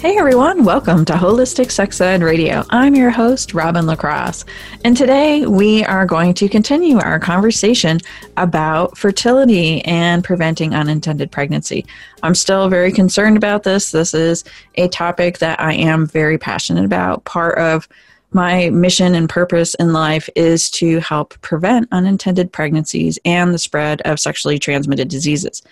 Hey everyone, welcome to Holistic Sex Ed Radio. I'm your host, Robin LaCrosse, and today we are going to continue our conversation about fertility and preventing unintended pregnancy. I'm still very concerned about this. This is a topic that I am very passionate about. Part of my mission and purpose in life is to help prevent unintended pregnancies and the spread of sexually transmitted diseases.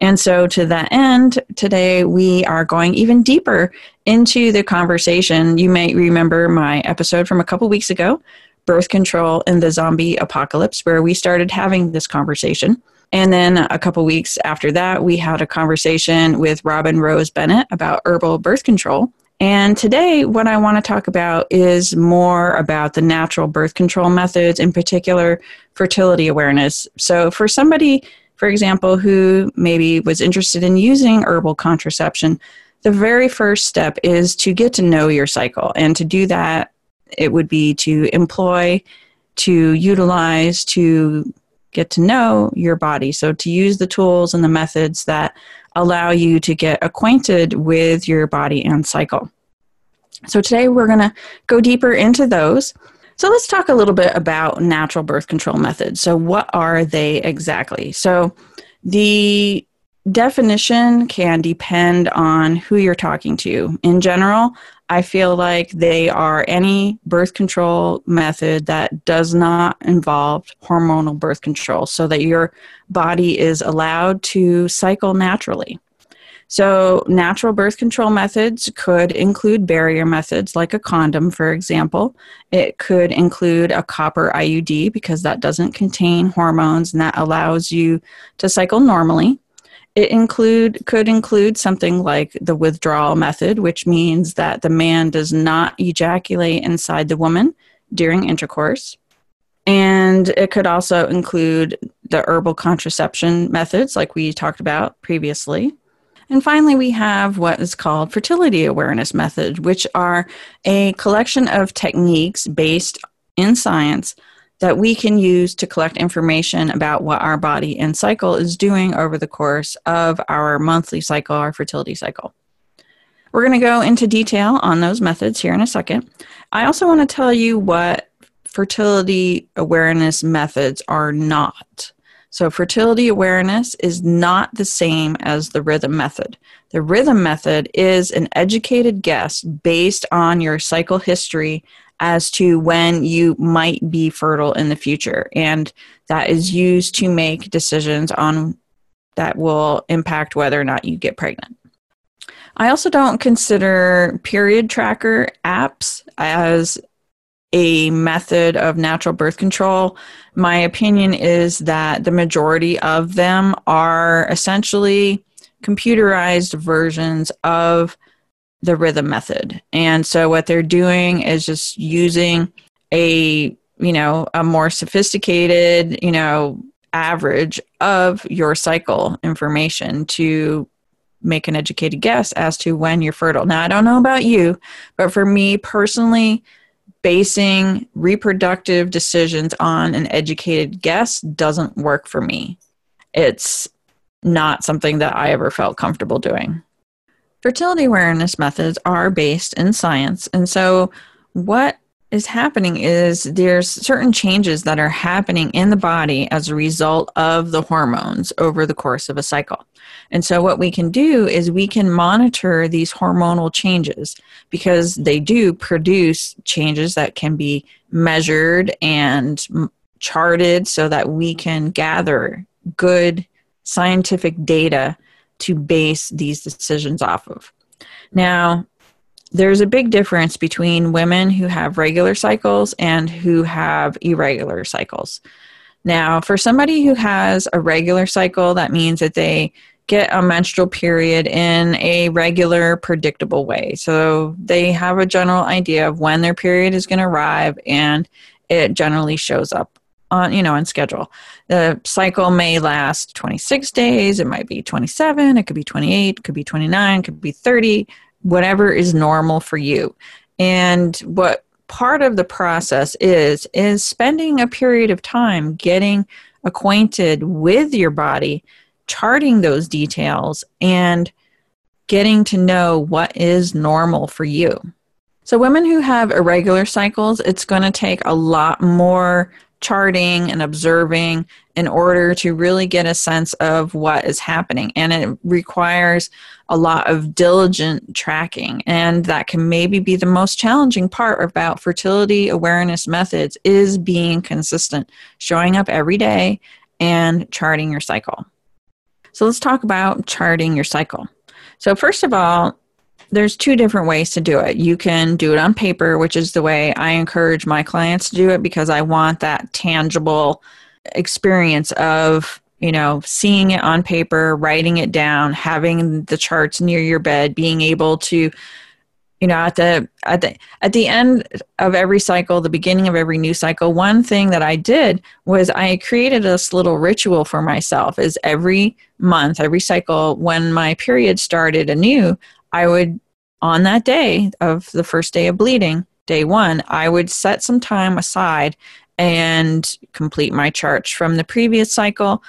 And so, to that end, today we are going even deeper into the conversation. You may remember my episode from a couple weeks ago, Birth Control in the Zombie Apocalypse, where we started having this conversation. And then a couple weeks after that, we had a conversation with Robin Rose Bennett about herbal birth control. And today, what I want to talk about is more about the natural birth control methods, in particular, fertility awareness. So, for somebody, for example, who maybe was interested in using herbal contraception, the very first step is to get to know your cycle. And to do that, it would be to employ, to utilize, to get to know your body. So, to use the tools and the methods that allow you to get acquainted with your body and cycle. So, today we're going to go deeper into those. So, let's talk a little bit about natural birth control methods. So, what are they exactly? So, the definition can depend on who you're talking to. In general, I feel like they are any birth control method that does not involve hormonal birth control so that your body is allowed to cycle naturally. So, natural birth control methods could include barrier methods like a condom, for example. It could include a copper IUD because that doesn't contain hormones and that allows you to cycle normally. It include could include something like the withdrawal method, which means that the man does not ejaculate inside the woman during intercourse. And it could also include the herbal contraception methods, like we talked about previously. And finally, we have what is called fertility awareness methods, which are a collection of techniques based in science that we can use to collect information about what our body and cycle is doing over the course of our monthly cycle, our fertility cycle. We're going to go into detail on those methods here in a second. I also want to tell you what fertility awareness methods are not. So, fertility awareness is not the same as the rhythm method. The rhythm method is an educated guess based on your cycle history as to when you might be fertile in the future. And that is used to make decisions on that will impact whether or not you get pregnant. I also don't consider period tracker apps as a method of natural birth control. My opinion is that the majority of them are essentially computerized versions of the rhythm method. And so what they're doing is just using a, you know, a more sophisticated, you know, average of your cycle information to make an educated guess as to when you're fertile. Now, I don't know about you, but for me personally, basing reproductive decisions on an educated guess doesn't work for me. It's not something that I ever felt comfortable doing. Fertility awareness methods are based in science. And so, what is happening is there's certain changes that are happening in the body as a result of the hormones over the course of a cycle. And so, what we can do is we can monitor these hormonal changes because they do produce changes that can be measured and charted so that we can gather good scientific data to base these decisions off of. Now, there's a big difference between women who have regular cycles and who have irregular cycles. Now, for somebody who has a regular cycle, that means that they get a menstrual period in a regular, predictable way. So they have a general idea of when their period is going to arrive and it generally shows up on you know on schedule. The cycle may last 26 days it might be 27 it could be 28 it could be 29 it could be 30 whatever is normal for you. And what part of the process is is spending a period of time getting acquainted with your body charting those details and getting to know what is normal for you. So women who have irregular cycles it's going to take a lot more charting and observing in order to really get a sense of what is happening. And it requires a lot of diligent tracking. And that can maybe be the most challenging part about fertility awareness methods is being consistent, showing up every day and charting your cycle. So let's talk about charting your cycle. So first of all, there's two different ways to do it. You can do it on paper, which is the way I encourage my clients to do it because I want that tangible experience of, you know, seeing it on paper, writing it down, having the charts near your bed, being able to you know at the at the at the end of every cycle the beginning of every new cycle one thing that i did was i created this little ritual for myself is every month every cycle when my period started anew I would, on that day of the first day of bleeding, day one, I would set some time aside and complete my charts from the previous cycle,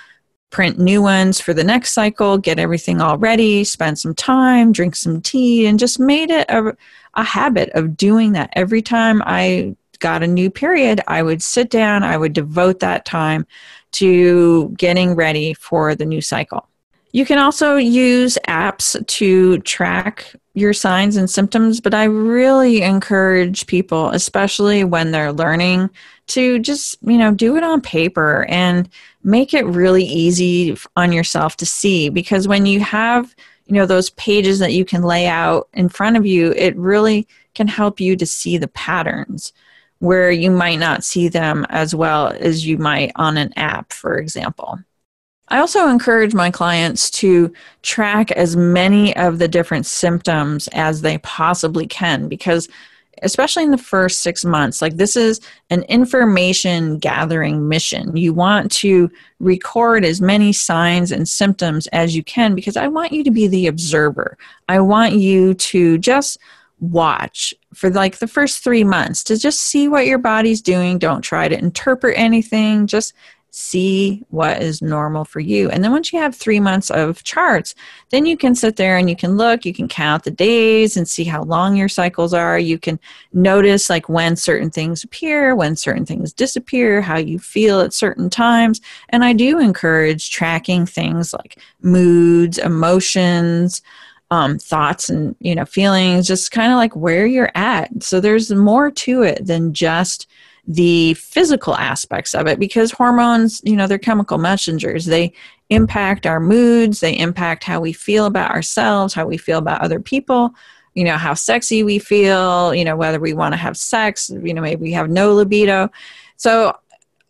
print new ones for the next cycle, get everything all ready, spend some time, drink some tea, and just made it a, a habit of doing that. Every time I got a new period, I would sit down, I would devote that time to getting ready for the new cycle. You can also use apps to track your signs and symptoms, but I really encourage people, especially when they're learning, to just, you know, do it on paper and make it really easy on yourself to see because when you have, you know, those pages that you can lay out in front of you, it really can help you to see the patterns where you might not see them as well as you might on an app, for example. I also encourage my clients to track as many of the different symptoms as they possibly can because especially in the first 6 months like this is an information gathering mission. You want to record as many signs and symptoms as you can because I want you to be the observer. I want you to just watch for like the first 3 months to just see what your body's doing. Don't try to interpret anything. Just see what is normal for you. And then once you have three months of charts, then you can sit there and you can look, you can count the days and see how long your cycles are. You can notice like when certain things appear, when certain things disappear, how you feel at certain times. And I do encourage tracking things like moods, emotions. Um, thoughts and you know feelings just kind of like where you're at so there's more to it than just the physical aspects of it because hormones, you know, they're chemical messengers. They impact our moods, they impact how we feel about ourselves, how we feel about other people, you know, how sexy we feel, you know, whether we want to have sex, you know, maybe we have no libido. So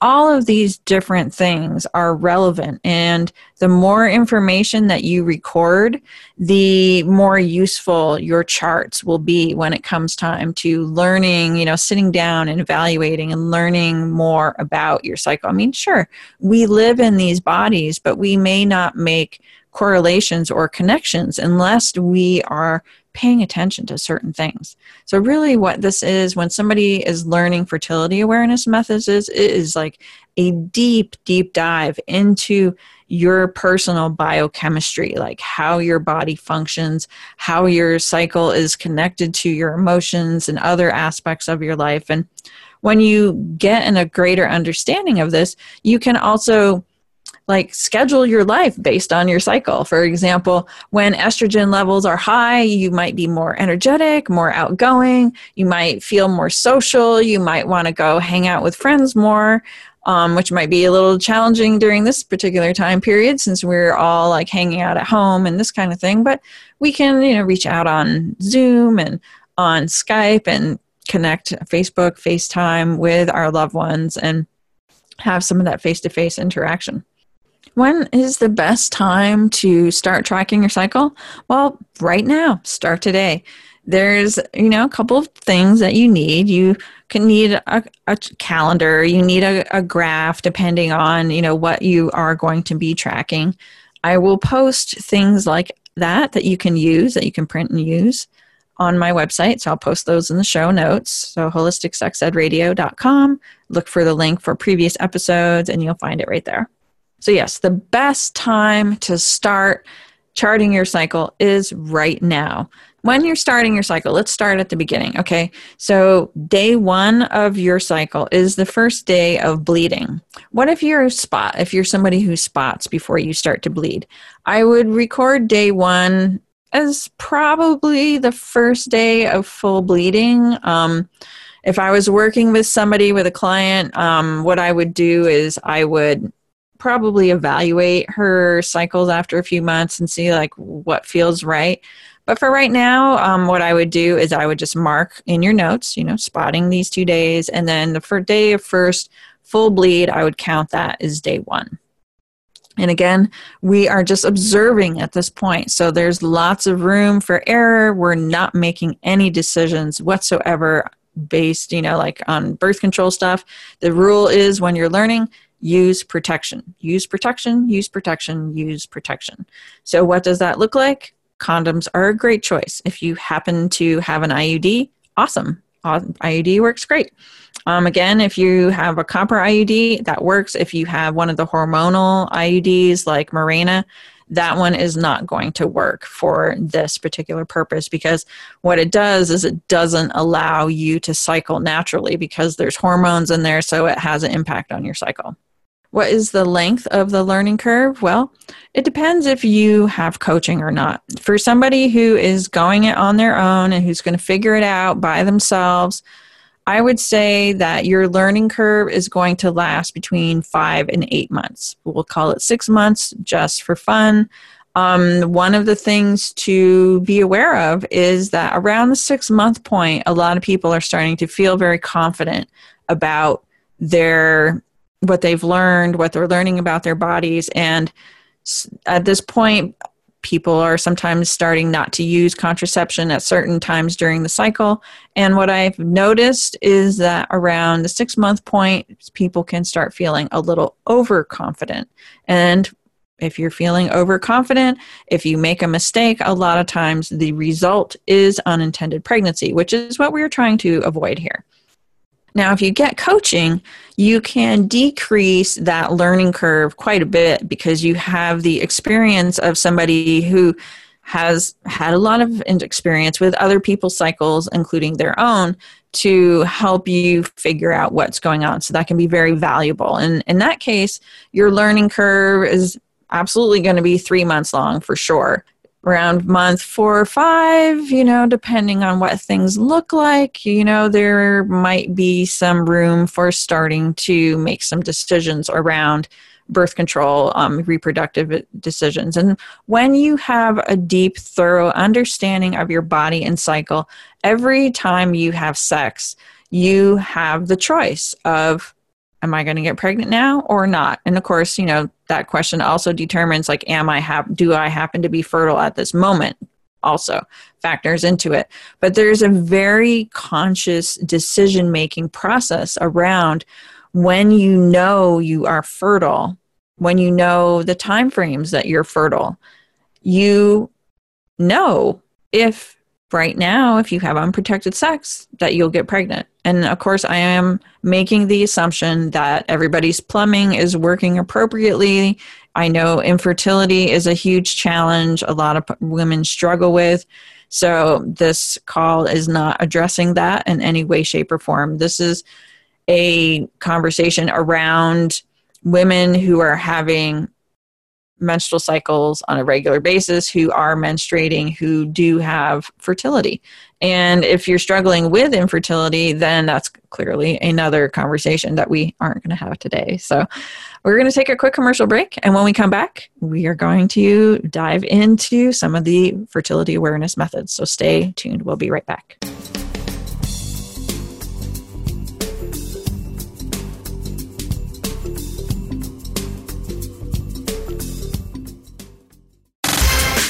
all of these different things are relevant. And the more information that you record the more useful your charts will be when it comes time to learning you know sitting down and evaluating and learning more about your cycle. I mean sure we live in these bodies but we may not make correlations or connections unless we are paying attention to certain things. So, really, what this is when somebody is learning fertility awareness methods is, is like a deep, deep dive into your personal biochemistry, like how your body functions, how your cycle is connected to your emotions and other aspects of your life. And when you get in a greater understanding of this, you can also like schedule your life based on your cycle. For example, when estrogen levels are high, you might be more energetic, more outgoing, you might feel more social, you might want to go hang out with friends more. Um, which might be a little challenging during this particular time period since we're all like hanging out at home and this kind of thing. But we can, you know, reach out on Zoom and on Skype and connect Facebook, FaceTime with our loved ones and have some of that face to face interaction. When is the best time to start tracking your cycle? Well, right now, start today. There's, you know, a couple of things that you need. You can need a, a calendar, you need a, a graph depending on, you know, what you are going to be tracking. I will post things like that that you can use, that you can print and use on my website. So I'll post those in the show notes. So holisticsexedradio.com. Look for the link for previous episodes and you'll find it right there. So, yes, the best time to start charting your cycle is right now. When you're starting your cycle, let's start at the beginning. Okay. So, day one of your cycle is the first day of bleeding. What if you're a spot, if you're somebody who spots before you start to bleed? I would record day one as probably the first day of full bleeding. Um, if I was working with somebody with a client, um, what I would do is I would probably evaluate her cycles after a few months and see like what feels right. But for right now, um, what I would do is I would just mark in your notes, you know, spotting these two days, and then the first day of first full bleed, I would count that as day one. And again, we are just observing at this point. So there's lots of room for error. We're not making any decisions whatsoever based, you know, like on birth control stuff. The rule is when you're learning, use protection. Use protection, use protection, use protection. So what does that look like? Condoms are a great choice. If you happen to have an IUD, awesome. IUD works great. Um, again, if you have a copper IUD, that works. If you have one of the hormonal IUDs like Mirena, that one is not going to work for this particular purpose because what it does is it doesn't allow you to cycle naturally because there's hormones in there, so it has an impact on your cycle. What is the length of the learning curve? Well, it depends if you have coaching or not. For somebody who is going it on their own and who's going to figure it out by themselves, I would say that your learning curve is going to last between five and eight months. We'll call it six months just for fun. Um, one of the things to be aware of is that around the six month point, a lot of people are starting to feel very confident about their what they've learned, what they're learning about their bodies, and at this point, people are sometimes starting not to use contraception at certain times during the cycle. And what I've noticed is that around the six month point, people can start feeling a little overconfident. And if you're feeling overconfident, if you make a mistake, a lot of times the result is unintended pregnancy, which is what we're trying to avoid here. Now, if you get coaching, you can decrease that learning curve quite a bit because you have the experience of somebody who has had a lot of experience with other people's cycles, including their own, to help you figure out what's going on. So that can be very valuable. And in that case, your learning curve is absolutely going to be three months long for sure around month four or five, you know, depending on what things look like, you know, there might be some room for starting to make some decisions around birth control, um, reproductive decisions. And when you have a deep, thorough understanding of your body and cycle, every time you have sex, you have the choice of am I going to get pregnant now or not? And of course, you know, that question also determines like, am I have, do I happen to be fertile at this moment? Also factors into it. But there's a very conscious decision making process around when you know you are fertile, when you know the time frames that you're fertile, you know if right now, if you have unprotected sex, that you'll get pregnant. And of course, I am making the assumption that everybody's plumbing is working appropriately. I know infertility is a huge challenge, a lot of women struggle with. So, this call is not addressing that in any way, shape, or form. This is a conversation around women who are having menstrual cycles on a regular basis who are menstruating who do have fertility. And if you're struggling with infertility, then that's clearly another conversation that we aren't going to have today. So we're going to take a quick commercial break. And when we come back, we are going to dive into some of the fertility awareness methods. So stay tuned. We'll be right back.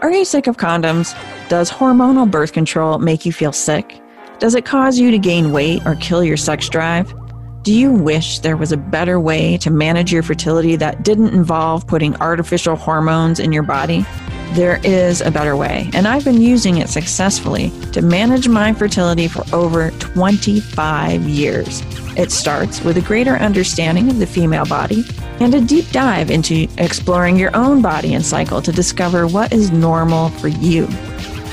Are you sick of condoms? Does hormonal birth control make you feel sick? Does it cause you to gain weight or kill your sex drive? Do you wish there was a better way to manage your fertility that didn't involve putting artificial hormones in your body? There is a better way, and I've been using it successfully to manage my fertility for over 25 years. It starts with a greater understanding of the female body and a deep dive into exploring your own body and cycle to discover what is normal for you.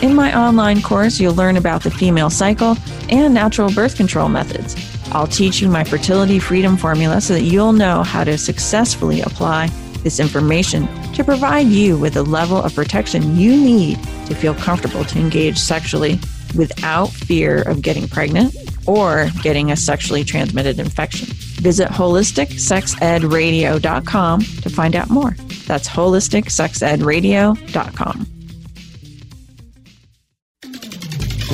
In my online course, you'll learn about the female cycle and natural birth control methods. I'll teach you my fertility freedom formula so that you'll know how to successfully apply this information to provide you with the level of protection you need to feel comfortable to engage sexually without fear of getting pregnant or getting a sexually transmitted infection. Visit holisticsexedradio.com to find out more. That's holisticsexedradio.com.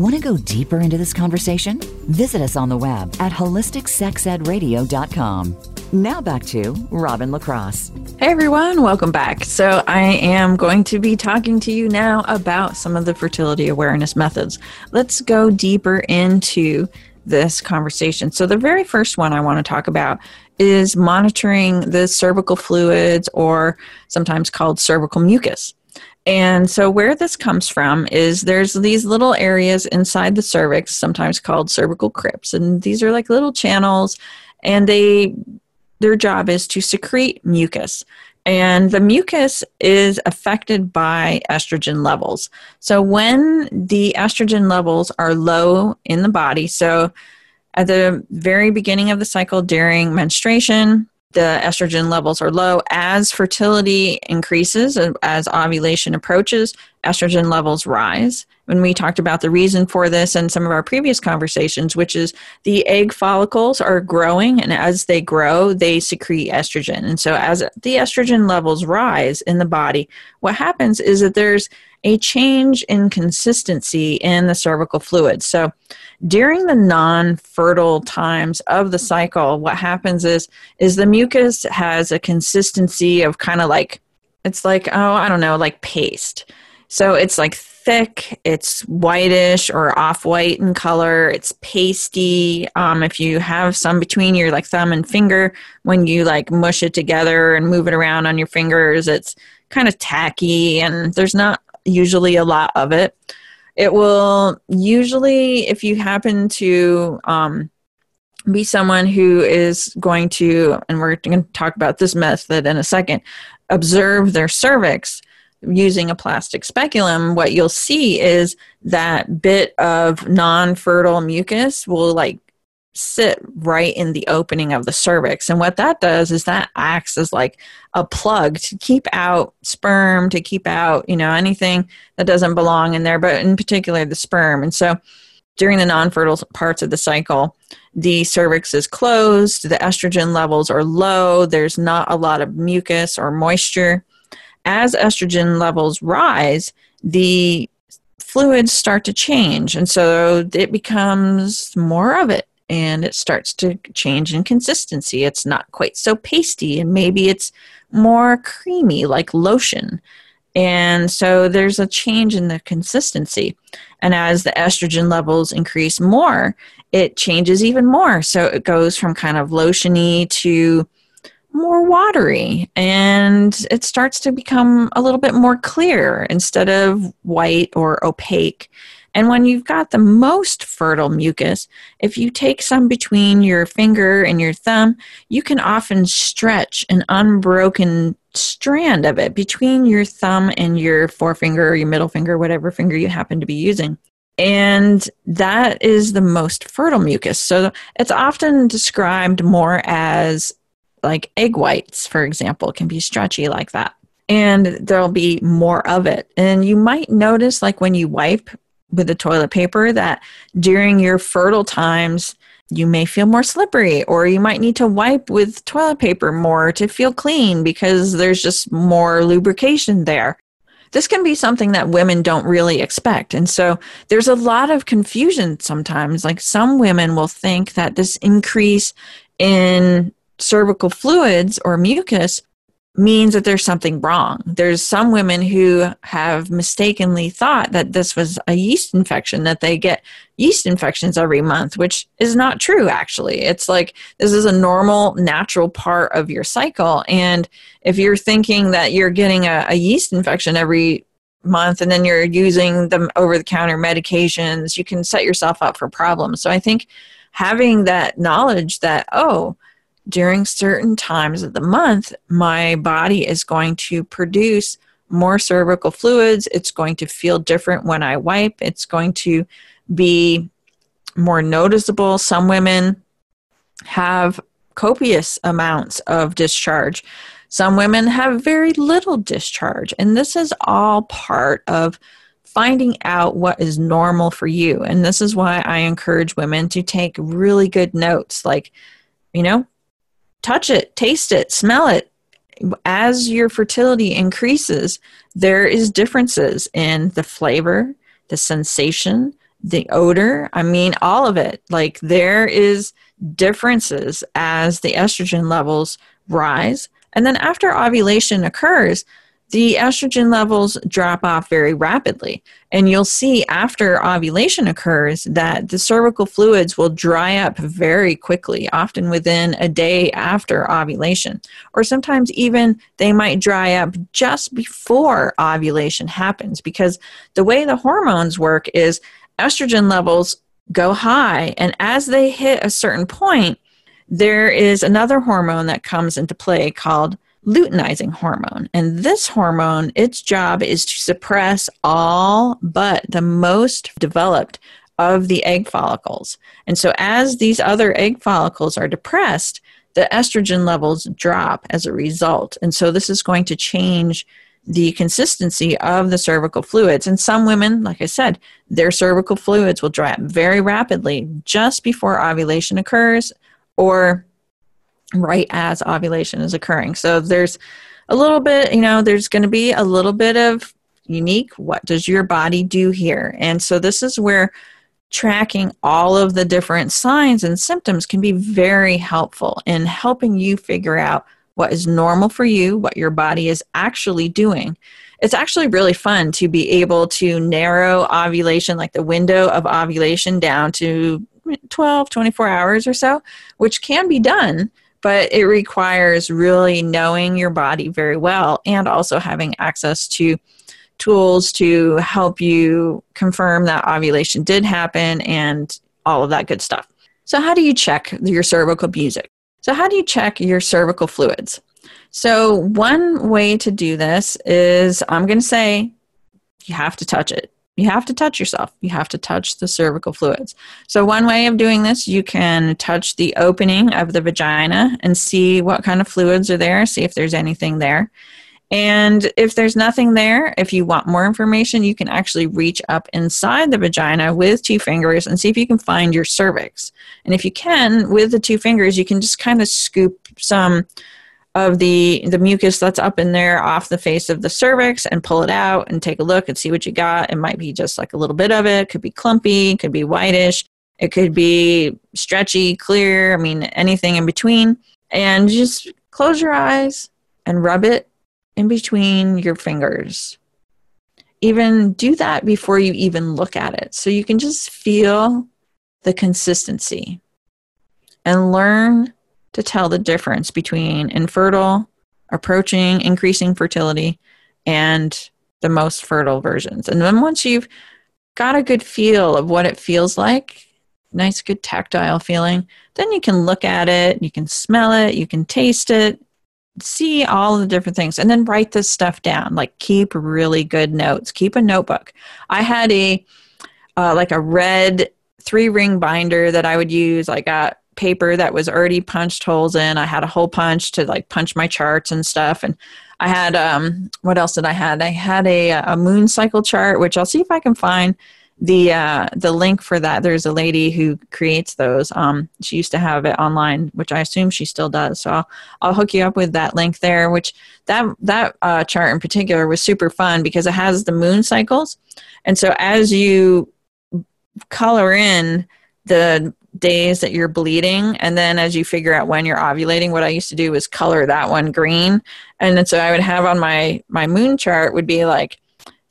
Want to go deeper into this conversation? Visit us on the web at holisticsexedradio.com. Now back to Robin LaCrosse. Hey everyone, welcome back. So, I am going to be talking to you now about some of the fertility awareness methods. Let's go deeper into this conversation. So, the very first one I want to talk about is monitoring the cervical fluids, or sometimes called cervical mucus. And so, where this comes from is there's these little areas inside the cervix, sometimes called cervical crypts, and these are like little channels, and they their job is to secrete mucus. And the mucus is affected by estrogen levels. So, when the estrogen levels are low in the body, so at the very beginning of the cycle during menstruation, the estrogen levels are low. As fertility increases, as ovulation approaches, estrogen levels rise. When we talked about the reason for this in some of our previous conversations, which is the egg follicles are growing, and as they grow, they secrete estrogen. And so, as the estrogen levels rise in the body, what happens is that there's a change in consistency in the cervical fluid. So, during the non-fertile times of the cycle, what happens is is the mucus has a consistency of kind of like it's like oh I don't know like paste. So it's like thick, it's whitish or off-white in color. It's pasty. Um, if you have some between your like thumb and finger, when you like mush it together and move it around on your fingers, it's kind of tacky and there's not usually a lot of it. It will usually, if you happen to um, be someone who is going to, and we're going to talk about this method in a second, observe their cervix using a plastic speculum, what you'll see is that bit of non fertile mucus will like sit right in the opening of the cervix. And what that does is that acts as like a plug to keep out sperm, to keep out, you know, anything that doesn't belong in there, but in particular the sperm. And so during the non fertile parts of the cycle, the cervix is closed, the estrogen levels are low, there's not a lot of mucus or moisture. As estrogen levels rise, the fluids start to change, and so it becomes more of it and it starts to change in consistency. It's not quite so pasty, and maybe it's more creamy like lotion. And so there's a change in the consistency. And as the estrogen levels increase more, it changes even more. So it goes from kind of lotiony to more watery and it starts to become a little bit more clear instead of white or opaque. And when you've got the most fertile mucus, if you take some between your finger and your thumb, you can often stretch an unbroken strand of it between your thumb and your forefinger or your middle finger, whatever finger you happen to be using. And that is the most fertile mucus. So it's often described more as like egg whites, for example, can be stretchy like that. And there'll be more of it. And you might notice, like when you wipe with the toilet paper, that during your fertile times, you may feel more slippery, or you might need to wipe with toilet paper more to feel clean because there's just more lubrication there. This can be something that women don't really expect. And so there's a lot of confusion sometimes. Like some women will think that this increase in cervical fluids or mucus means that there's something wrong. There's some women who have mistakenly thought that this was a yeast infection, that they get yeast infections every month, which is not true, actually. It's like this is a normal, natural part of your cycle. And if you're thinking that you're getting a, a yeast infection every month and then you're using the over the counter medications, you can set yourself up for problems. So I think having that knowledge that, oh, during certain times of the month, my body is going to produce more cervical fluids. It's going to feel different when I wipe. It's going to be more noticeable. Some women have copious amounts of discharge. Some women have very little discharge. And this is all part of finding out what is normal for you. And this is why I encourage women to take really good notes. Like, you know, touch it, taste it, smell it. As your fertility increases, there is differences in the flavor, the sensation, the odor. I mean, all of it. Like there is differences as the estrogen levels rise. And then after ovulation occurs, the estrogen levels drop off very rapidly. And you'll see after ovulation occurs that the cervical fluids will dry up very quickly, often within a day after ovulation. Or sometimes even they might dry up just before ovulation happens because the way the hormones work is estrogen levels go high. And as they hit a certain point, there is another hormone that comes into play called luteinizing hormone. And this hormone, its job is to suppress all but the most developed of the egg follicles. And so, as these other egg follicles are depressed, the estrogen levels drop as a result. And so, this is going to change the consistency of the cervical fluids. And some women, like I said, their cervical fluids will dry up very rapidly just before ovulation occurs or right as ovulation is occurring. So there's a little bit, you know, there's going to be a little bit of unique what does your body do here? And so this is where tracking all of the different signs and symptoms can be very helpful in helping you figure out what is normal for you, what your body is actually doing. It's actually really fun to be able to narrow ovulation, like the window of ovulation, down to 12, 24 hours or so, which can be done but it requires really knowing your body very well and also having access to tools to help you confirm that ovulation did happen and all of that good stuff. So, how do you check your cervical mucus? So, how do you check your cervical fluids? So, one way to do this is I'm going to say you have to touch it you have to touch yourself. You have to touch the cervical fluids. So, one way of doing this, you can touch the opening of the vagina and see what kind of fluids are there, see if there's anything there. And if there's nothing there, if you want more information, you can actually reach up inside the vagina with two fingers and see if you can find your cervix. And if you can, with the two fingers, you can just kind of scoop some of the the mucus that's up in there off the face of the cervix and pull it out and take a look and see what you got. It might be just like a little bit of it, it could be clumpy, it could be whitish, it could be stretchy, clear, I mean anything in between. And just close your eyes and rub it in between your fingers. Even do that before you even look at it. So you can just feel the consistency and learn to tell the difference between infertile, approaching, increasing fertility, and the most fertile versions. And then once you've got a good feel of what it feels like, nice, good tactile feeling, then you can look at it, you can smell it, you can taste it, see all the different things, and then write this stuff down. Like keep really good notes. Keep a notebook. I had a uh, like a red three ring binder that I would use. I got paper that was already punched holes in. I had a hole punch to like punch my charts and stuff. And I had um, what else did I had? I had a a moon cycle chart, which I'll see if I can find the uh, the link for that. There's a lady who creates those. Um, she used to have it online, which I assume she still does. So I'll, I'll hook you up with that link there. Which that that uh, chart in particular was super fun because it has the moon cycles, and so as you color in the days that you're bleeding and then as you figure out when you're ovulating what i used to do was color that one green. And then so i would have on my my moon chart would be like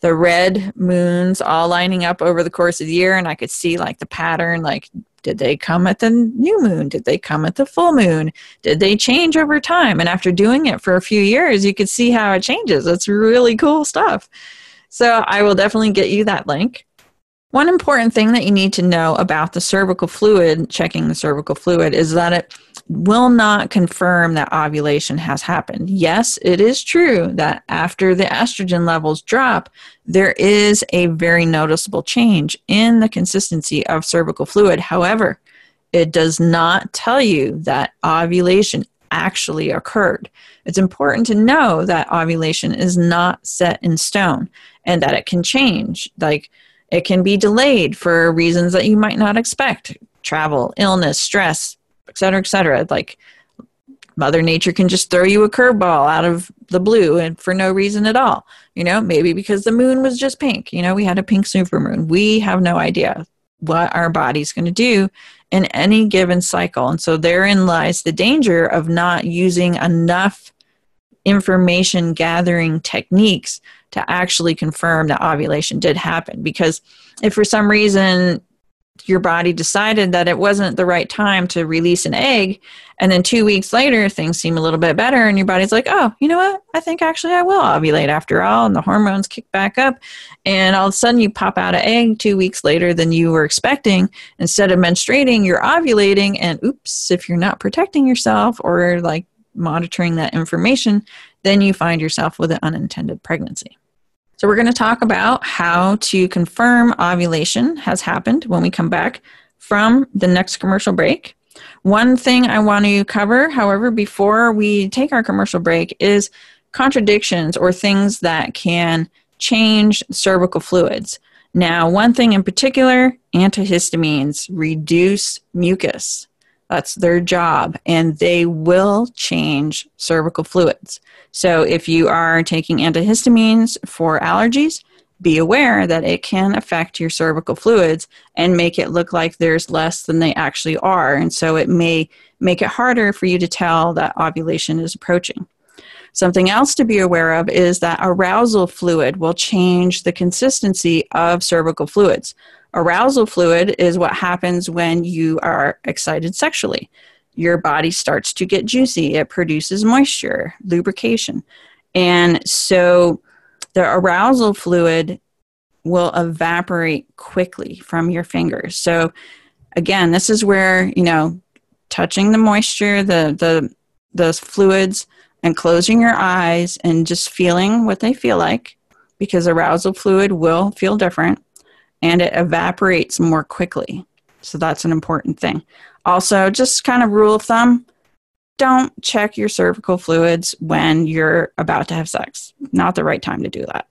the red moons all lining up over the course of the year and i could see like the pattern like did they come at the new moon? Did they come at the full moon? Did they change over time? And after doing it for a few years you could see how it changes. It's really cool stuff. So i will definitely get you that link one important thing that you need to know about the cervical fluid, checking the cervical fluid, is that it will not confirm that ovulation has happened. Yes, it is true that after the estrogen levels drop, there is a very noticeable change in the consistency of cervical fluid. However, it does not tell you that ovulation actually occurred. It's important to know that ovulation is not set in stone and that it can change. Like, it can be delayed for reasons that you might not expect travel, illness, stress, et cetera, et cetera. Like Mother Nature can just throw you a curveball out of the blue and for no reason at all. You know, maybe because the moon was just pink. You know, we had a pink supermoon. We have no idea what our body's going to do in any given cycle. And so therein lies the danger of not using enough information gathering techniques to actually confirm that ovulation did happen. Because if for some reason your body decided that it wasn't the right time to release an egg, and then two weeks later things seem a little bit better, and your body's like, oh, you know what? I think actually I will ovulate after all, and the hormones kick back up, and all of a sudden you pop out an egg two weeks later than you were expecting. Instead of menstruating, you're ovulating, and oops, if you're not protecting yourself or like monitoring that information, then you find yourself with an unintended pregnancy. So, we're going to talk about how to confirm ovulation has happened when we come back from the next commercial break. One thing I want to cover, however, before we take our commercial break is contradictions or things that can change cervical fluids. Now, one thing in particular antihistamines reduce mucus. That's their job, and they will change cervical fluids. So, if you are taking antihistamines for allergies, be aware that it can affect your cervical fluids and make it look like there's less than they actually are. And so, it may make it harder for you to tell that ovulation is approaching. Something else to be aware of is that arousal fluid will change the consistency of cervical fluids. Arousal fluid is what happens when you are excited sexually. Your body starts to get juicy, it produces moisture, lubrication. And so the arousal fluid will evaporate quickly from your fingers. So again, this is where, you know, touching the moisture, the the those fluids and closing your eyes and just feeling what they feel like because arousal fluid will feel different and it evaporates more quickly. So that's an important thing. Also, just kind of rule of thumb don't check your cervical fluids when you're about to have sex. Not the right time to do that.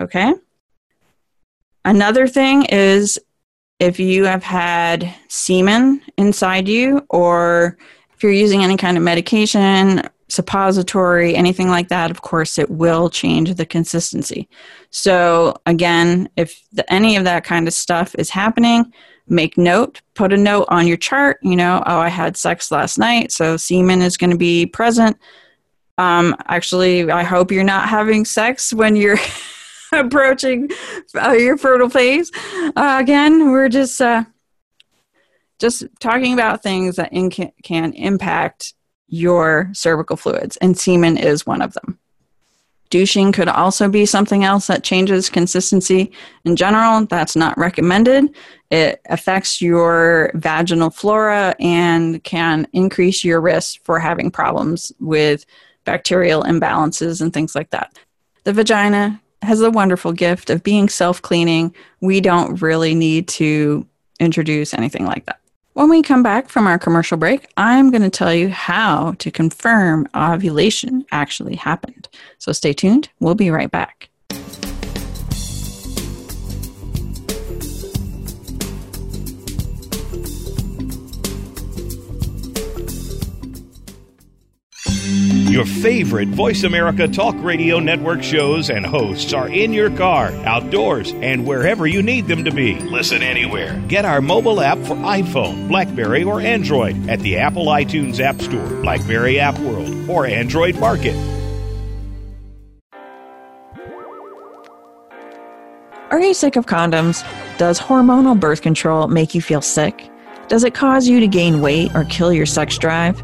Okay? Another thing is if you have had semen inside you or if you're using any kind of medication suppository, anything like that, of course, it will change the consistency. So, again, if the, any of that kind of stuff is happening, make note, put a note on your chart, you know, oh, I had sex last night, so semen is going to be present. Um, actually, I hope you're not having sex when you're approaching uh, your fertile phase. Uh, again, we're just. Uh, just talking about things that in can, can impact your cervical fluids, and semen is one of them. Douching could also be something else that changes consistency. In general, that's not recommended. It affects your vaginal flora and can increase your risk for having problems with bacterial imbalances and things like that. The vagina has the wonderful gift of being self cleaning. We don't really need to introduce anything like that. When we come back from our commercial break, I'm going to tell you how to confirm ovulation actually happened. So stay tuned. We'll be right back. Your favorite Voice America Talk Radio Network shows and hosts are in your car, outdoors, and wherever you need them to be. Listen anywhere. Get our mobile app for iPhone, Blackberry, or Android at the Apple iTunes App Store, Blackberry App World, or Android Market. Are you sick of condoms? Does hormonal birth control make you feel sick? Does it cause you to gain weight or kill your sex drive?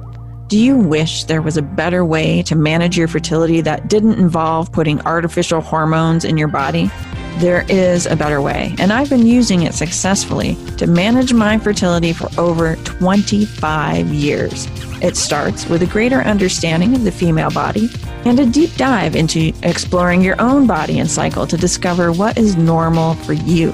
Do you wish there was a better way to manage your fertility that didn't involve putting artificial hormones in your body? There is a better way, and I've been using it successfully to manage my fertility for over 25 years. It starts with a greater understanding of the female body and a deep dive into exploring your own body and cycle to discover what is normal for you.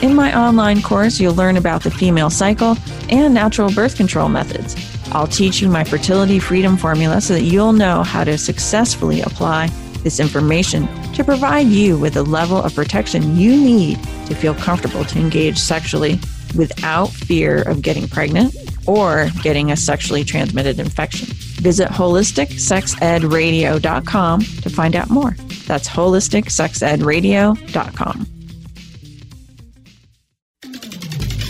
In my online course, you'll learn about the female cycle and natural birth control methods. I'll teach you my fertility freedom formula so that you'll know how to successfully apply this information to provide you with the level of protection you need to feel comfortable to engage sexually without fear of getting pregnant or getting a sexually transmitted infection. Visit holisticsexedradio.com to find out more. That's holisticsexedradio.com.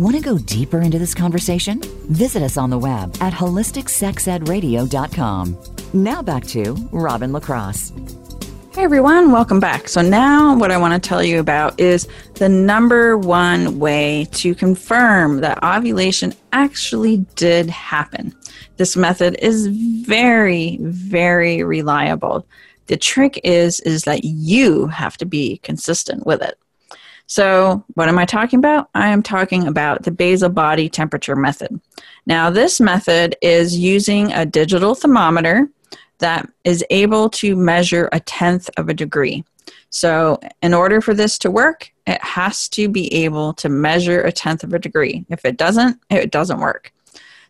Want to go deeper into this conversation? Visit us on the web at holisticsexedradio.com. Now back to Robin LaCrosse. Hey everyone, welcome back. So, now what I want to tell you about is the number one way to confirm that ovulation actually did happen. This method is very, very reliable. The trick is is that you have to be consistent with it. So, what am I talking about? I am talking about the basal body temperature method. Now, this method is using a digital thermometer that is able to measure a tenth of a degree. So, in order for this to work, it has to be able to measure a tenth of a degree. If it doesn't, it doesn't work.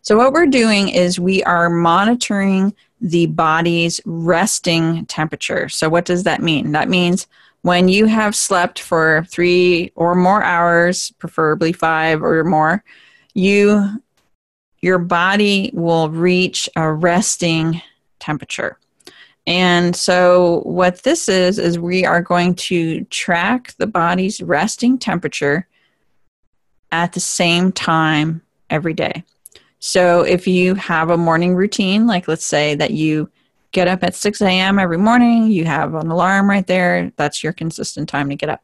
So, what we're doing is we are monitoring the body's resting temperature. So, what does that mean? That means when you have slept for three or more hours, preferably five or more, you your body will reach a resting temperature. And so, what this is, is we are going to track the body's resting temperature at the same time every day. So, if you have a morning routine, like let's say that you get up at 6 a.m. every morning. You have an alarm right there. That's your consistent time to get up.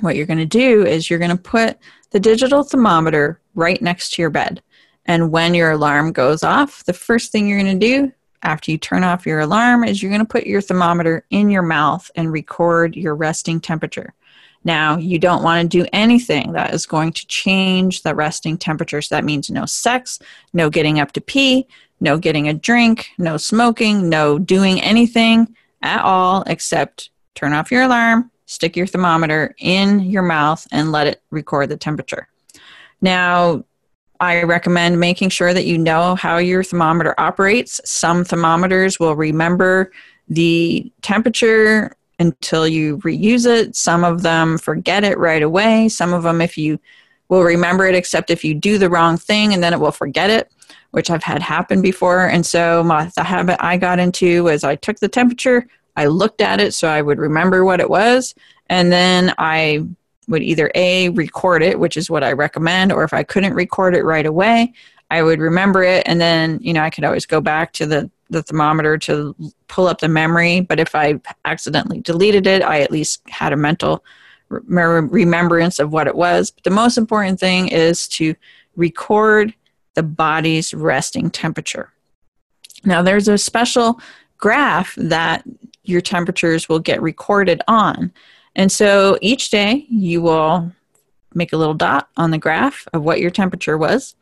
What you're going to do is you're going to put the digital thermometer right next to your bed. And when your alarm goes off, the first thing you're going to do after you turn off your alarm is you're going to put your thermometer in your mouth and record your resting temperature. Now, you don't want to do anything that is going to change the resting temperature. So that means no sex, no getting up to pee, no getting a drink, no smoking, no doing anything at all except turn off your alarm, stick your thermometer in your mouth, and let it record the temperature. Now, I recommend making sure that you know how your thermometer operates. Some thermometers will remember the temperature until you reuse it. Some of them forget it right away. Some of them, if you will remember it, except if you do the wrong thing and then it will forget it which I've had happen before. And so my, the habit I got into was I took the temperature, I looked at it so I would remember what it was, And then I would either A, record it, which is what I recommend, or if I couldn't record it right away, I would remember it. And then, you know, I could always go back to the, the thermometer to pull up the memory. But if I accidentally deleted it, I at least had a mental remembrance of what it was. But the most important thing is to record the body's resting temperature. Now, there's a special graph that your temperatures will get recorded on. And so each day you will make a little dot on the graph of what your temperature was.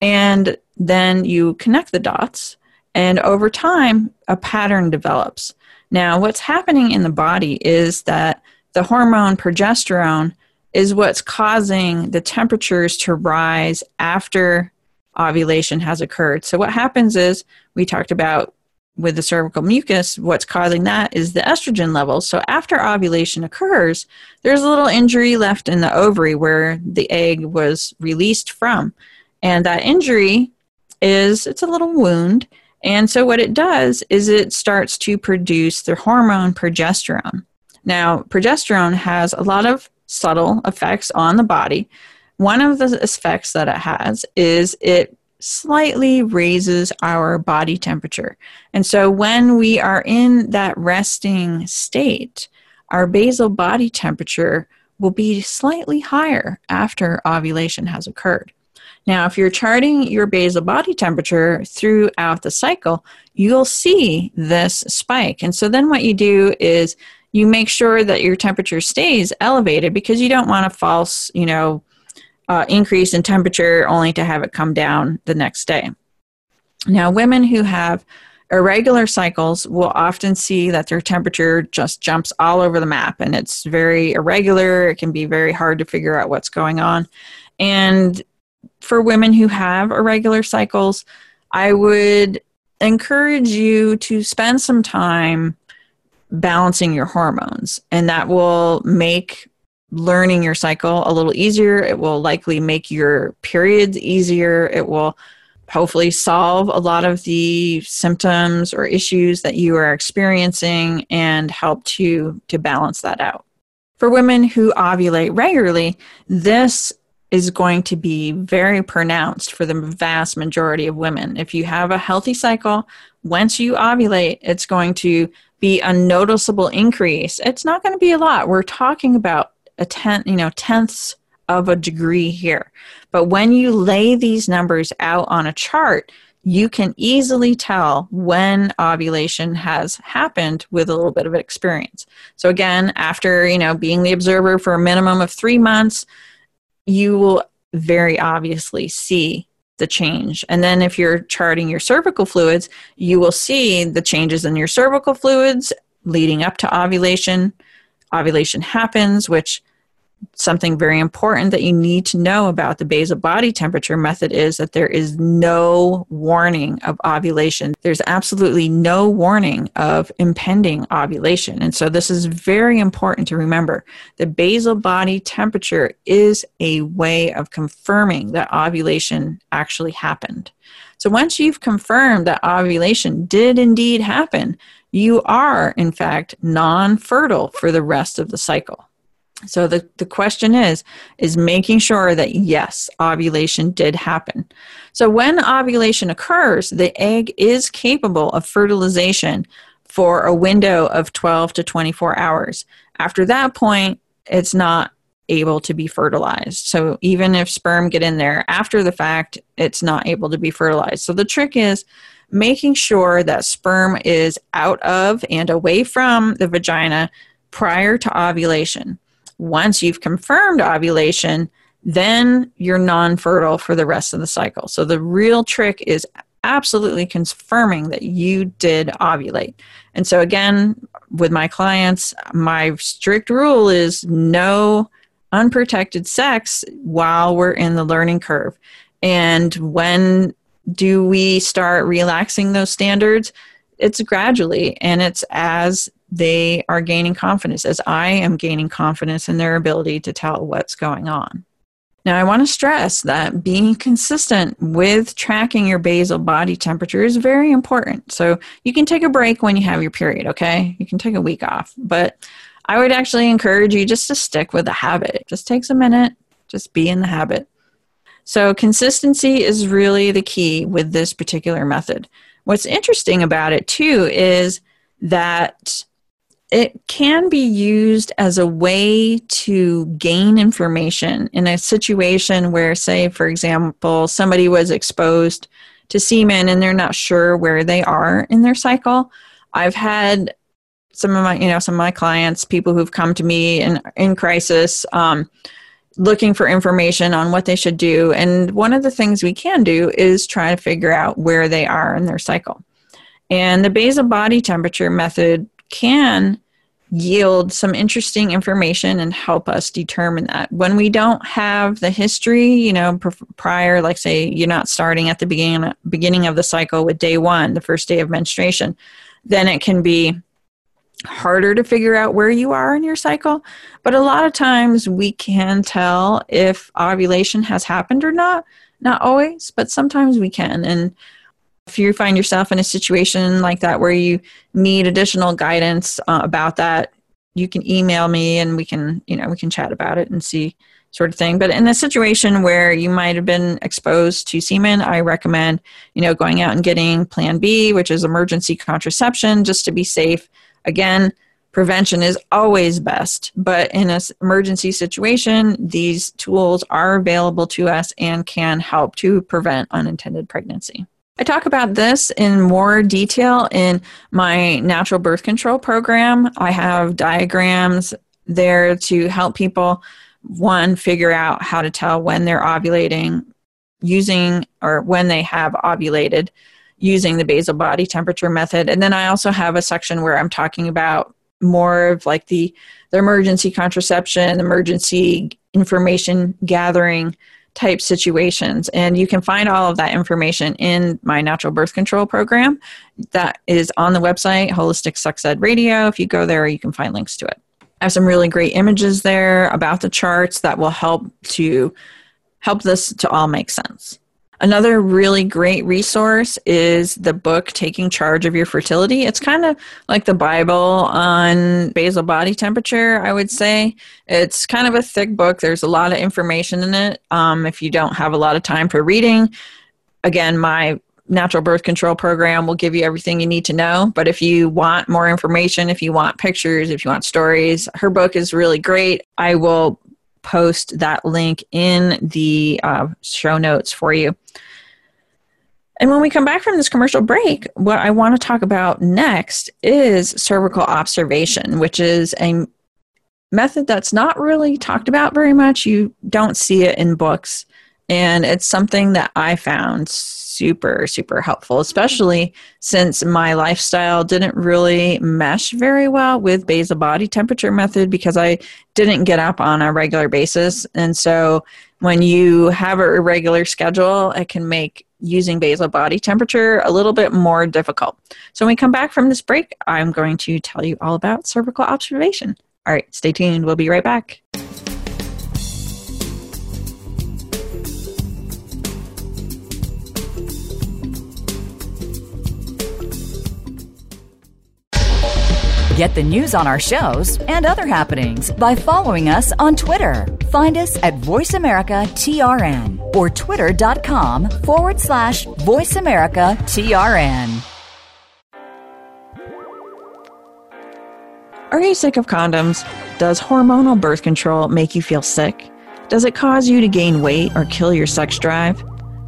And then you connect the dots. And over time, a pattern develops. Now, what's happening in the body is that the hormone progesterone is what's causing the temperatures to rise after ovulation has occurred. So, what happens is we talked about with the cervical mucus, what's causing that is the estrogen levels. So after ovulation occurs, there's a little injury left in the ovary where the egg was released from. And that injury is it's a little wound. And so what it does is it starts to produce the hormone progesterone. Now, progesterone has a lot of subtle effects on the body. One of the effects that it has is it slightly raises our body temperature. And so when we are in that resting state, our basal body temperature will be slightly higher after ovulation has occurred. Now, if you're charting your basal body temperature throughout the cycle, you'll see this spike. And so then what you do is you make sure that your temperature stays elevated because you don't want a false, you know, uh, increase in temperature only to have it come down the next day. Now, women who have irregular cycles will often see that their temperature just jumps all over the map and it's very irregular. It can be very hard to figure out what's going on. And for women who have irregular cycles, I would encourage you to spend some time balancing your hormones, and that will make learning your cycle a little easier. It will likely make your periods easier. It will hopefully solve a lot of the symptoms or issues that you are experiencing and help to to balance that out. For women who ovulate regularly, this is going to be very pronounced for the vast majority of women. If you have a healthy cycle, once you ovulate, it's going to be a noticeable increase. It's not going to be a lot. We're talking about a tenth, you know, tenths of a degree here. But when you lay these numbers out on a chart, you can easily tell when ovulation has happened with a little bit of experience. So again, after, you know, being the observer for a minimum of 3 months, you will very obviously see the change. And then if you're charting your cervical fluids, you will see the changes in your cervical fluids leading up to ovulation. Ovulation happens, which something very important that you need to know about the basal body temperature method is that there is no warning of ovulation. There's absolutely no warning of impending ovulation. And so this is very important to remember. The basal body temperature is a way of confirming that ovulation actually happened. So once you've confirmed that ovulation did indeed happen, you are, in fact, non fertile for the rest of the cycle. So the, the question is, is making sure that yes, ovulation did happen. So when ovulation occurs, the egg is capable of fertilization for a window of 12 to 24 hours. After that point, it's not able to be fertilized. So even if sperm get in there after the fact, it's not able to be fertilized. So the trick is making sure that sperm is out of and away from the vagina prior to ovulation. Once you've confirmed ovulation, then you're non fertile for the rest of the cycle. So the real trick is absolutely confirming that you did ovulate. And so, again, with my clients, my strict rule is no unprotected sex while we're in the learning curve. And when do we start relaxing those standards? It's gradually and it's as they are gaining confidence as I am gaining confidence in their ability to tell what's going on. Now, I want to stress that being consistent with tracking your basal body temperature is very important. So, you can take a break when you have your period, okay? You can take a week off, but I would actually encourage you just to stick with the habit. It just takes a minute, just be in the habit. So, consistency is really the key with this particular method. What's interesting about it, too, is that it can be used as a way to gain information in a situation where, say, for example, somebody was exposed to semen and they're not sure where they are in their cycle. I've had some of my, you know, some of my clients, people who've come to me in in crisis, um, looking for information on what they should do. And one of the things we can do is try to figure out where they are in their cycle. And the basal body temperature method can yield some interesting information and help us determine that. When we don't have the history, you know, prior, like say you're not starting at the beginning beginning of the cycle with day 1, the first day of menstruation, then it can be harder to figure out where you are in your cycle. But a lot of times we can tell if ovulation has happened or not. Not always, but sometimes we can. And if you find yourself in a situation like that where you need additional guidance uh, about that, you can email me and we can, you know, we can chat about it and see sort of thing. But in a situation where you might have been exposed to semen, I recommend, you know, going out and getting plan B, which is emergency contraception, just to be safe. Again, prevention is always best, but in an emergency situation, these tools are available to us and can help to prevent unintended pregnancy. I talk about this in more detail in my natural birth control program. I have diagrams there to help people, one, figure out how to tell when they're ovulating using or when they have ovulated using the basal body temperature method. And then I also have a section where I'm talking about more of like the, the emergency contraception, emergency information gathering type situations. And you can find all of that information in my natural birth control program that is on the website, Holistic Sex Ed Radio. If you go there, you can find links to it. I have some really great images there about the charts that will help to help this to all make sense. Another really great resource is the book Taking Charge of Your Fertility. It's kind of like the Bible on basal body temperature, I would say. It's kind of a thick book, there's a lot of information in it. Um, if you don't have a lot of time for reading, again, my natural birth control program will give you everything you need to know. But if you want more information, if you want pictures, if you want stories, her book is really great. I will post that link in the uh, show notes for you. And when we come back from this commercial break, what I want to talk about next is cervical observation, which is a method that's not really talked about very much. You don't see it in books. And it's something that I found super, super helpful, especially since my lifestyle didn't really mesh very well with basal body temperature method because I didn't get up on a regular basis. And so when you have a irregular schedule, it can make using basal body temperature a little bit more difficult. So when we come back from this break, I'm going to tell you all about cervical observation. All right, stay tuned. We'll be right back. Get the news on our shows and other happenings by following us on Twitter. Find us at VoiceAmericaTRN or twitter.com forward slash VoiceAmericaTRN. Are you sick of condoms? Does hormonal birth control make you feel sick? Does it cause you to gain weight or kill your sex drive?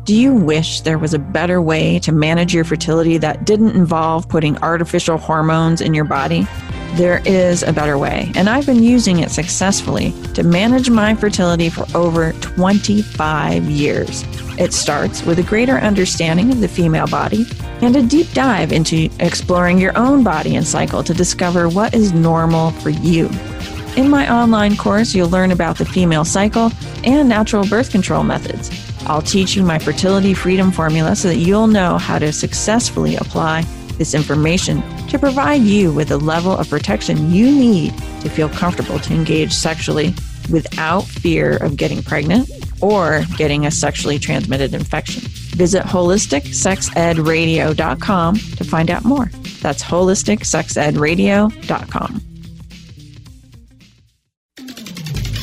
Do you wish there was a better way to manage your fertility that didn't involve putting artificial hormones in your body? There is a better way, and I've been using it successfully to manage my fertility for over 25 years. It starts with a greater understanding of the female body and a deep dive into exploring your own body and cycle to discover what is normal for you. In my online course, you'll learn about the female cycle and natural birth control methods. I'll teach you my fertility freedom formula so that you'll know how to successfully apply this information to provide you with the level of protection you need to feel comfortable to engage sexually without fear of getting pregnant or getting a sexually transmitted infection. Visit holisticsexedradio.com to find out more. That's holisticsexedradio.com.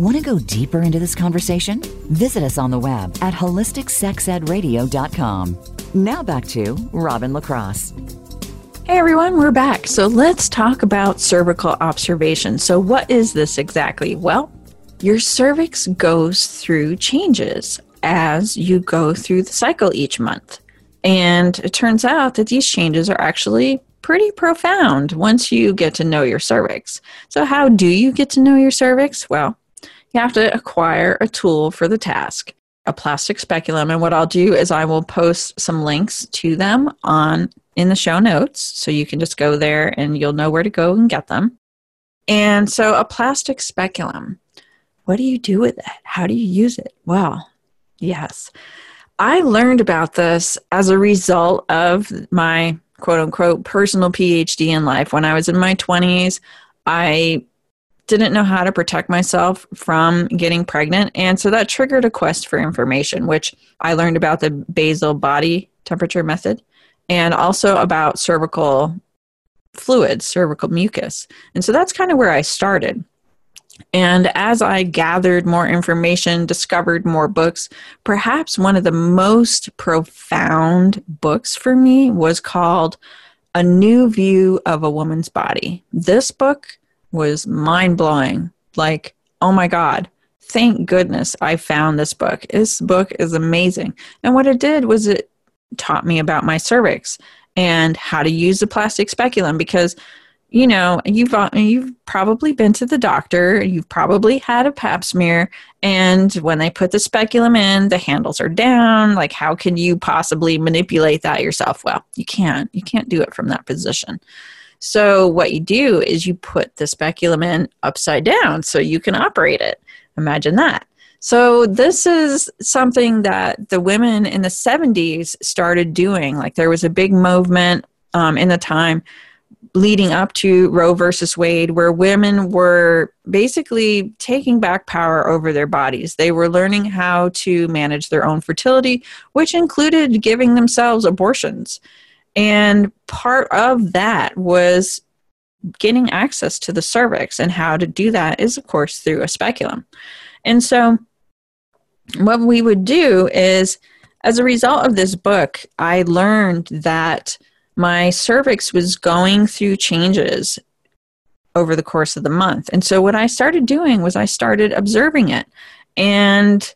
Want to go deeper into this conversation? Visit us on the web at holisticsexedradio.com. Now back to Robin LaCrosse. Hey everyone, we're back. So let's talk about cervical observation. So, what is this exactly? Well, your cervix goes through changes as you go through the cycle each month. And it turns out that these changes are actually pretty profound once you get to know your cervix. So, how do you get to know your cervix? Well, you have to acquire a tool for the task, a plastic speculum. And what I'll do is I will post some links to them on in the show notes so you can just go there and you'll know where to go and get them. And so a plastic speculum, what do you do with it? How do you use it? Well, yes. I learned about this as a result of my quote unquote personal PhD in life. When I was in my 20s, I didn't know how to protect myself from getting pregnant. And so that triggered a quest for information, which I learned about the basal body temperature method and also about cervical fluids, cervical mucus. And so that's kind of where I started. And as I gathered more information, discovered more books, perhaps one of the most profound books for me was called A New View of a Woman's Body. This book was mind blowing. Like, oh my God, thank goodness I found this book. This book is amazing. And what it did was it taught me about my cervix and how to use the plastic speculum because you know you've uh, you've probably been to the doctor you've probably had a pap smear and when they put the speculum in the handles are down like how can you possibly manipulate that yourself well you can't you can't do it from that position so what you do is you put the speculum in upside down so you can operate it. Imagine that. So this is something that the women in the 70s started doing. Like there was a big movement um, in the time leading up to Roe versus Wade, where women were basically taking back power over their bodies. They were learning how to manage their own fertility, which included giving themselves abortions. And part of that was getting access to the cervix. And how to do that is, of course, through a speculum. And so, what we would do is, as a result of this book, I learned that my cervix was going through changes over the course of the month. And so, what I started doing was I started observing it. And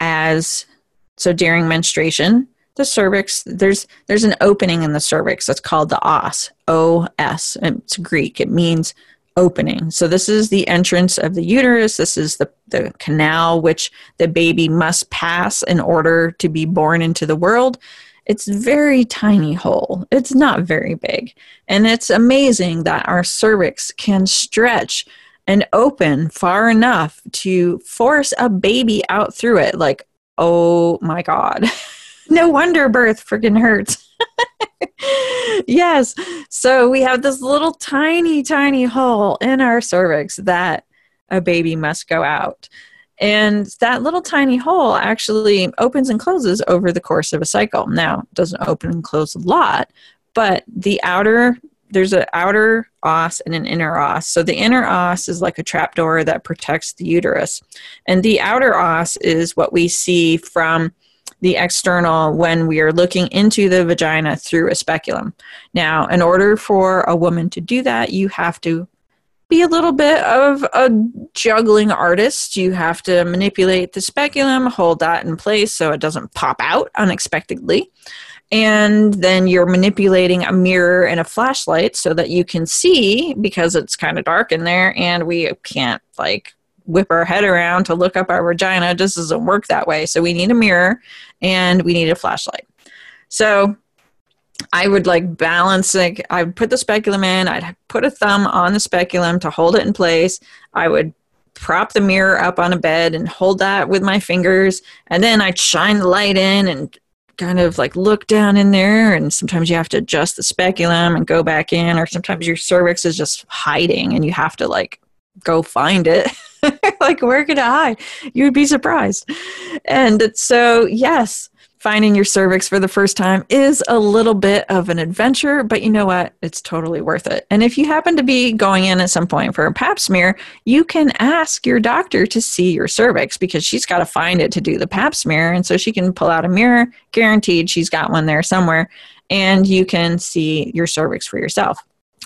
as so during menstruation, the cervix there's there's an opening in the cervix that's called the os os it's greek. It means opening. So this is the entrance of the uterus. This is the, the canal which the baby must pass in order to be born into the world. It's very tiny hole. It's not very big. And it's amazing that our cervix can stretch and open far enough to force a baby out through it like oh my god no wonder birth freaking hurts. yes. So we have this little tiny, tiny hole in our cervix that a baby must go out. And that little tiny hole actually opens and closes over the course of a cycle. Now, it doesn't open and close a lot, but the outer there's an outer os and an inner os. So the inner os is like a trapdoor that protects the uterus. And the outer os is what we see from the external when we are looking into the vagina through a speculum. Now, in order for a woman to do that, you have to be a little bit of a juggling artist. You have to manipulate the speculum, hold that in place so it doesn't pop out unexpectedly. And then you're manipulating a mirror and a flashlight so that you can see because it's kind of dark in there and we can't like whip our head around to look up our vagina. It just doesn't work that way. So we need a mirror and we need a flashlight. So I would like balance like I would put the speculum in, I'd put a thumb on the speculum to hold it in place. I would prop the mirror up on a bed and hold that with my fingers. And then I'd shine the light in and kind of like look down in there. And sometimes you have to adjust the speculum and go back in, or sometimes your cervix is just hiding and you have to like go find it. like, where could I hide? You would be surprised. And so, yes, finding your cervix for the first time is a little bit of an adventure, but you know what? It's totally worth it. And if you happen to be going in at some point for a pap smear, you can ask your doctor to see your cervix because she's got to find it to do the pap smear. And so she can pull out a mirror, guaranteed she's got one there somewhere, and you can see your cervix for yourself.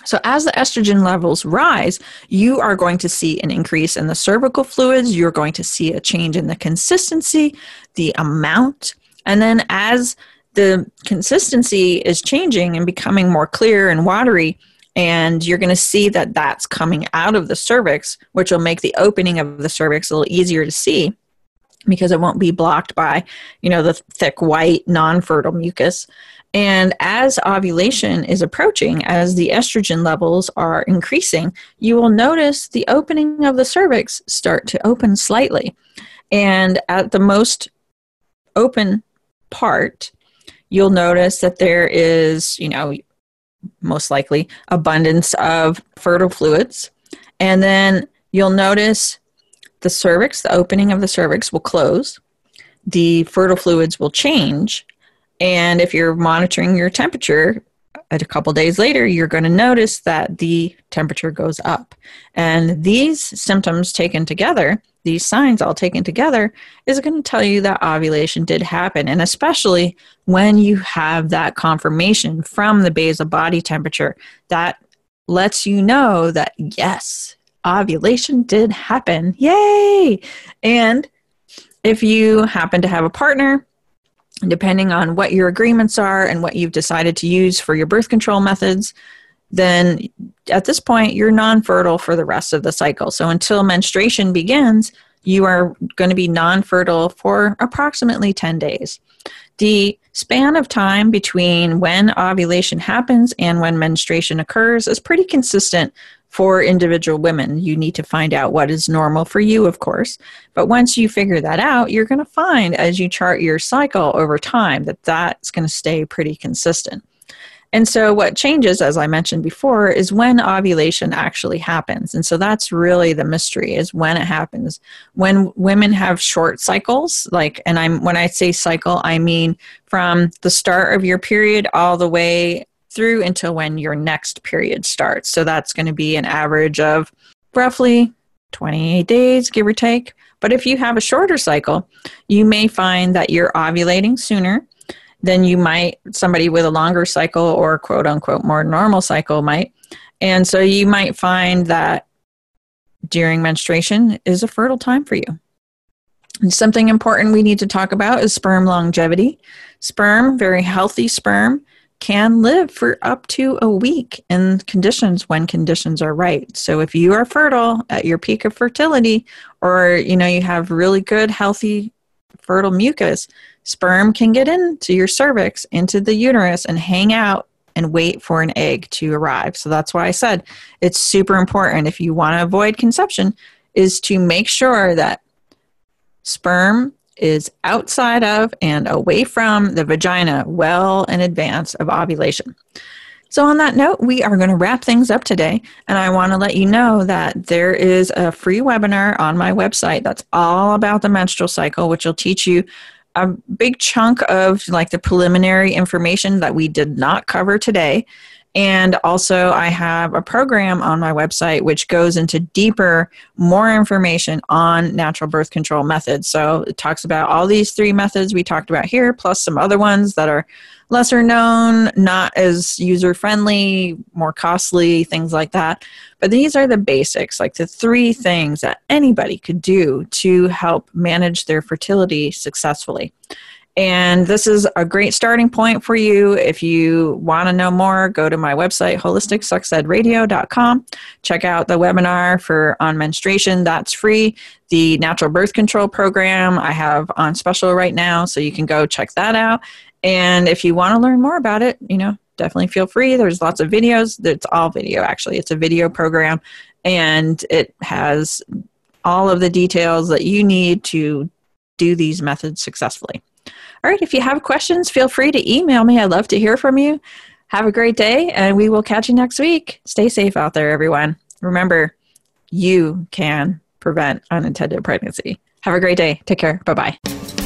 So, as the estrogen levels rise, you are going to see an increase in the cervical fluids. You're going to see a change in the consistency, the amount, and then as the consistency is changing and becoming more clear and watery, and you're going to see that that's coming out of the cervix, which will make the opening of the cervix a little easier to see because it won't be blocked by, you know, the thick white non-fertile mucus. And as ovulation is approaching, as the estrogen levels are increasing, you will notice the opening of the cervix start to open slightly. And at the most open part, you'll notice that there is, you know, most likely abundance of fertile fluids. And then you'll notice the cervix, the opening of the cervix will close, the fertile fluids will change. And if you're monitoring your temperature, a couple days later, you're going to notice that the temperature goes up. And these symptoms taken together these signs all taken together is going to tell you that ovulation did happen. And especially when you have that confirmation from the basal body temperature, that lets you know that yes, ovulation did happen. Yay! And if you happen to have a partner, depending on what your agreements are and what you've decided to use for your birth control methods, then at this point you're non fertile for the rest of the cycle. So until menstruation begins, you are going to be non fertile for approximately 10 days. The span of time between when ovulation happens and when menstruation occurs is pretty consistent for individual women. You need to find out what is normal for you, of course. But once you figure that out, you're going to find as you chart your cycle over time that that's going to stay pretty consistent. And so, what changes, as I mentioned before, is when ovulation actually happens. And so, that's really the mystery is when it happens. When women have short cycles, like, and I'm when I say cycle, I mean from the start of your period all the way through until when your next period starts. So, that's going to be an average of roughly 28 days, give or take. But if you have a shorter cycle, you may find that you're ovulating sooner than you might somebody with a longer cycle or quote unquote more normal cycle might and so you might find that during menstruation is a fertile time for you and something important we need to talk about is sperm longevity sperm very healthy sperm can live for up to a week in conditions when conditions are right. So if you are fertile at your peak of fertility or you know you have really good healthy fertile mucus, sperm can get into your cervix, into the uterus, and hang out and wait for an egg to arrive. So that's why I said it's super important if you want to avoid conception is to make sure that sperm is outside of and away from the vagina well in advance of ovulation. So, on that note, we are going to wrap things up today. And I want to let you know that there is a free webinar on my website that's all about the menstrual cycle, which will teach you a big chunk of like the preliminary information that we did not cover today. And also, I have a program on my website which goes into deeper, more information on natural birth control methods. So it talks about all these three methods we talked about here, plus some other ones that are lesser known, not as user friendly, more costly, things like that. But these are the basics, like the three things that anybody could do to help manage their fertility successfully. And this is a great starting point for you. If you want to know more, go to my website, holisticsexedradio.com. Check out the webinar for on menstruation. That's free. The natural birth control program I have on special right now, so you can go check that out. And if you want to learn more about it, you know, definitely feel free. There's lots of videos. It's all video, actually. It's a video program, and it has all of the details that you need to do these methods successfully. All right, if you have questions, feel free to email me. I'd love to hear from you. Have a great day, and we will catch you next week. Stay safe out there, everyone. Remember, you can prevent unintended pregnancy. Have a great day. Take care. Bye bye.